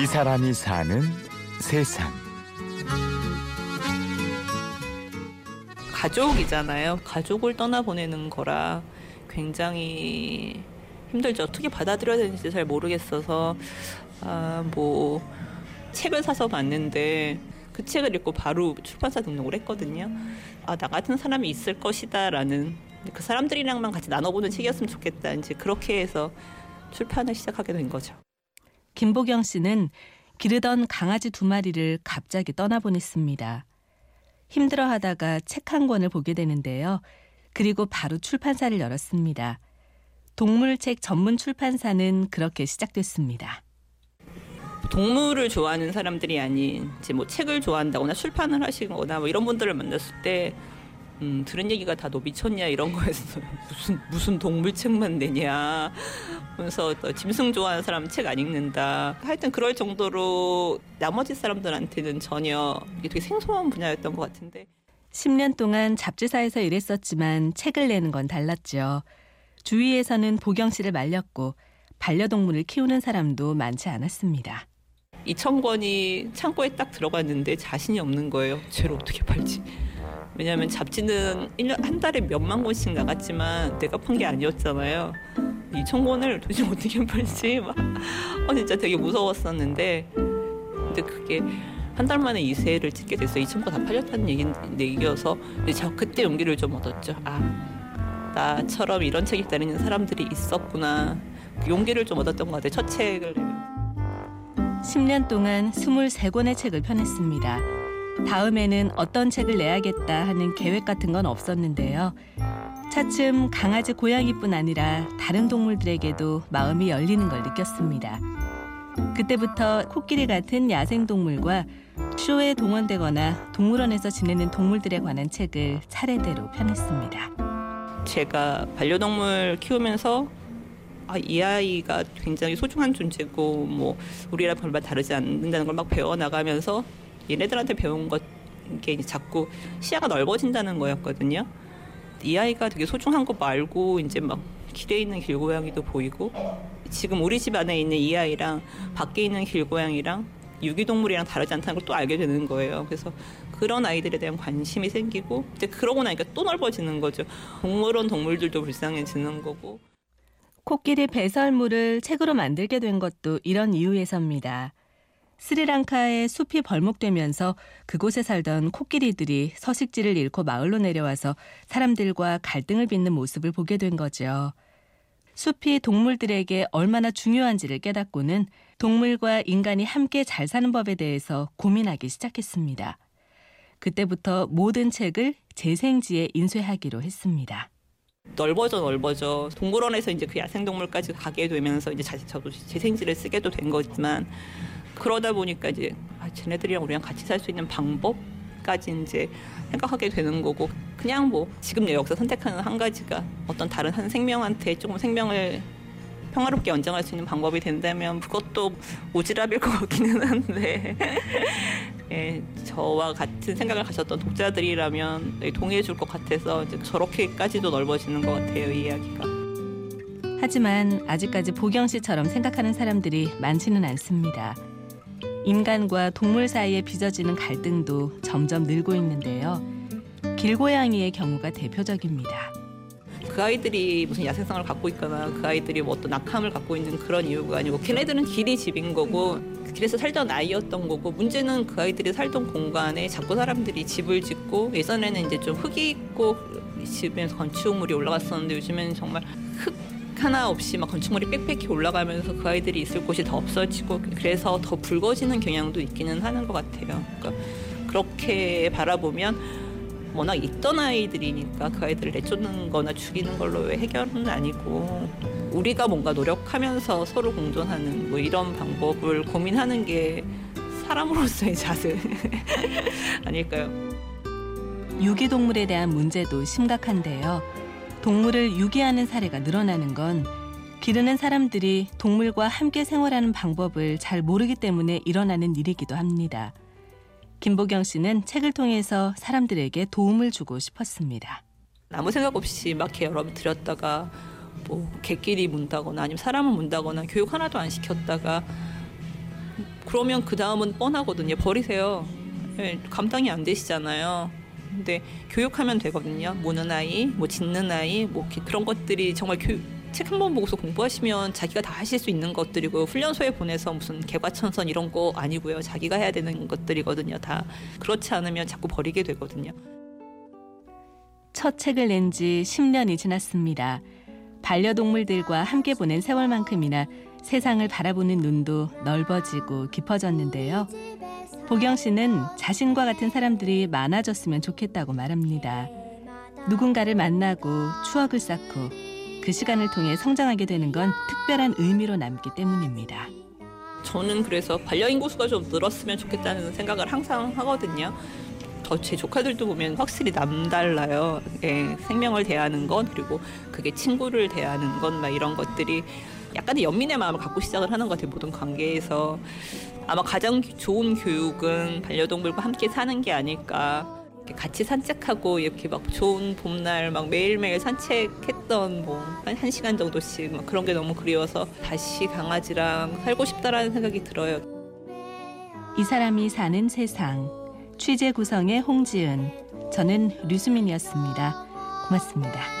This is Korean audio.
이 사람이 사는 세상. 가족이잖아요. 가족을 떠나보내는 거라 굉장히 힘들죠. 어떻게 받아들여야 되는지 잘 모르겠어서, 아, 뭐, 책을 사서 봤는데, 그 책을 읽고 바로 출판사 등록을 했거든요. 아, 나 같은 사람이 있을 것이다, 라는, 그 사람들이랑만 같이 나눠보는 책이었으면 좋겠다. 이제 그렇게 해서 출판을 시작하게 된 거죠. 김보경 씨는 기르던 강아지 두 마리를 갑자기 떠나보냈습니다. 힘들어 하다가 책 한 권을 보게 되는데요. 그리고 바로 출판사를 열었습니다. 동물책 전문 출판사는 그렇게 시작됐습니다. 동물을 좋아하는 사람들이 아닌 이제 뭐 책을 좋아한다거나 출판을 하시거나 뭐 이런 분들을 만났을 때 음, 들은 얘기가 다 너 미쳤냐 이런 거였어. 무슨 무슨 동물책만 내냐. 그래서 짐승 좋아하는 사람 책 안 읽는다. 하여튼 그럴 정도로 나머지 사람들한테는 전혀 이게 되게 생소한 분야였던 것 같은데. 10년 동안 잡지사에서 일했었지만 책을 내는 건 달랐죠. 주위에서는 보경 씨를 말렸고 반려동물을 키우는 사람도 많지 않았습니다. 2천 권이 창고에 딱 들어갔는데 자신이 없는 거예요. 쟤를 어떻게 팔지? 왜냐하면 잡지는 1년, 한 달에 몇만 권씩 나갔지만 내가 판 게 아니었잖아요. 2천 권을 도대체 어떻게 팔지? 막, 어, 진짜 되게 무서웠었는데, 근데 그게 한 달 만에 이세를 찍게 됐어요. 2천 권다 팔렸다는 얘기, 얘기여서, 저 그때 용기를 좀 얻었죠. 아, 나처럼 이런 책을 기다리는 사람들이 있었구나. 그 용기를 좀 얻었던 것 같아요. 첫 책을 내면. 10년 동안 23권의 책을 펴냈습니다. 다음에는 어떤 책을 내야겠다 하는 계획 같은 건 없었는데요. 차츰 강아지 고양이뿐 아니라 다른 동물들에게도 마음이 열리는 걸 느꼈습니다. 그때부터 코끼리 같은 야생동물과 쇼에 동원되거나 동물원에서 지내는 동물들에 관한 책을 차례대로 펴냈습니다. 제가 반려동물 키우면서 아, 이 아이가 굉장히 소중한 존재고 뭐 우리랑 별반 다르지 않는다는 걸 막 배워 나가면서 얘네들한테 배운 것 게 자꾸 시야가 넓어진다는 거였거든요. 이 아이가 되게 소중한 거 말고 이제 막 길에 있는 길고양이도 보이고 지금 우리 집 안에 있는 이 아이랑 밖에 있는 길고양이랑 유기동물이랑 다르지 않다는 걸 또 알게 되는 거예요. 그래서 그런 아이들에 대한 관심이 생기고 이제 그러고 나니까 또 넓어지는 거죠. 동물원 동물들도 불쌍해지는 거고. 코끼리 배설물을 책으로 만들게 된 것도 이런 이유에서입니다. 스리랑카의 숲이 벌목되면서 그곳에 살던 코끼리들이 서식지를 잃고 마을로 내려와서 사람들과 갈등을 빚는 모습을 보게 된 거죠. 숲이 동물들에게 얼마나 중요한지를 깨닫고는 동물과 인간이 함께 잘 사는 법에 대해서 고민하기 시작했습니다. 그때부터 모든 책을 재생지에 인쇄하기로 했습니다. 넓어져 넓어져 동물원에서 이제 그 야생동물까지 가게 되면서 이제 저도 재생지를 쓰게도 된 거지만 그러다 보니까 이제 아, 쟤네들이랑 우리랑 같이 살 수 있는 방법까지 이제 생각하게 되는 거고 그냥 뭐 지금 내 역사 선택하는 한 가지가 어떤 다른 한 생명한테 조금 생명을 평화롭게 연장할 수 있는 방법이 된다면 그것도 오지랖일 것 같기는 한데 예, 저와 같은 생각을 가졌던 독자들이라면 동의해 줄 것 같아서 저렇게까지도 넓어지는 것 같아요 이 이야기가. 하지만 아직까지 보경 씨처럼 생각하는 사람들이 많지는 않습니다. 인간과 동물 사이에 빚어지는 갈등도 점점 늘고 있는데요. 길고양이의 경우가 대표적입니다. 그 아이들이 무슨 야생성을 갖고 있거나 그 아이들이 뭐 어떤 악함을 갖고 있는 그런 이유가 아니고 걔네들은 길이 집인 거고 길에서 살던 아이였던 거고 문제는 그 아이들이 살던 공간에 자꾸 사람들이 집을 짓고 예전에는 이제 좀 흙이 있고 집에서 건축물이 올라갔었는데 요즘에는 정말 흙 하나 없이 막 건축물이 빽빽히 올라가면서 그 아이들이 있을 곳이 더 없어지고 그래서 더 붉어지는 경향도 있기는 하는 것 같아요. 그러니까 그렇게 바라보면 워낙 있던 아이들이니까 그 아이들을 내쫓는 거나 죽이는 걸로 해결은 아니고 우리가 뭔가 노력하면서 서로 공존하는 뭐 이런 방법을 고민하는 게 사람으로서의 자세 아닐까요? 유기동물에 대한 문제도 심각한데요. 동물을 유기하는 사례가 늘어나는 건 기르는 사람들이 동물과 함께 생활하는 방법을 잘 모르기 때문에 일어나는 일이기도 합니다. 김보경 씨는 책을 통해서 사람들에게 도움을 주고 싶었습니다. 아무 생각 없이 막 여러 번 들였다가 뭐 개끼리 문다거나 아니면 사람을 문다거나 교육 하나도 안 시켰다가 그러면 그 다음은 뻔하거든요. 버리세요. 예, 감당이 안 되시잖아요. 근데 교육하면 되거든요. 모는 아이, 뭐 짖는 아이, 뭐 그런 것들이 정말 교육 책한 번 보고서 공부하시면 자기가 다 하실 수 있는 것들이고 훈련소에 보내서 무슨 개과천선 이런 거 아니고요. 자기가 해야 되는 것들이거든요. 다 그렇지 않으면 자꾸 버리게 되거든요. 첫 책을 낸 지 10년이 지났습니다. 반려동물들과 함께 보낸 세월만큼이나 세상을 바라보는 눈도 넓어지고 깊어졌는데요. 보경 씨는 자신과 같은 사람들이 많아졌으면 좋겠다고 말합니다. 누군가를 만나고 추억을 쌓고 그 시간을 통해 성장하게 되는 건 특별한 의미로 남기 때문입니다. 저는 그래서 반려인구 수가 좀 늘었으면 좋겠다는 생각을 항상 하거든요. 저제 조카들도 보면 확실히 남달라요. 예, 생명을 대하는 것 그리고 그게 친구를 대하는 것 막 이런 것들이 약간의 연민의 마음을 갖고 시작을 하는 것 같아요. 모든 관계에서 아마 가장 좋은 교육은 반려동물과 함께 사는 게 아닐까. 같이 산책하고 이렇게 막 좋은 봄날 막 매일매일 산책했던 뭐한한 시간 정도씩 막 그런 게 너무 그리워서 다시 강아지랑 살고 싶다라는 생각이 들어요. 이 사람이 사는 세상 취재 구성의 홍지은 저는 류수민이었습니다. 고맙습니다.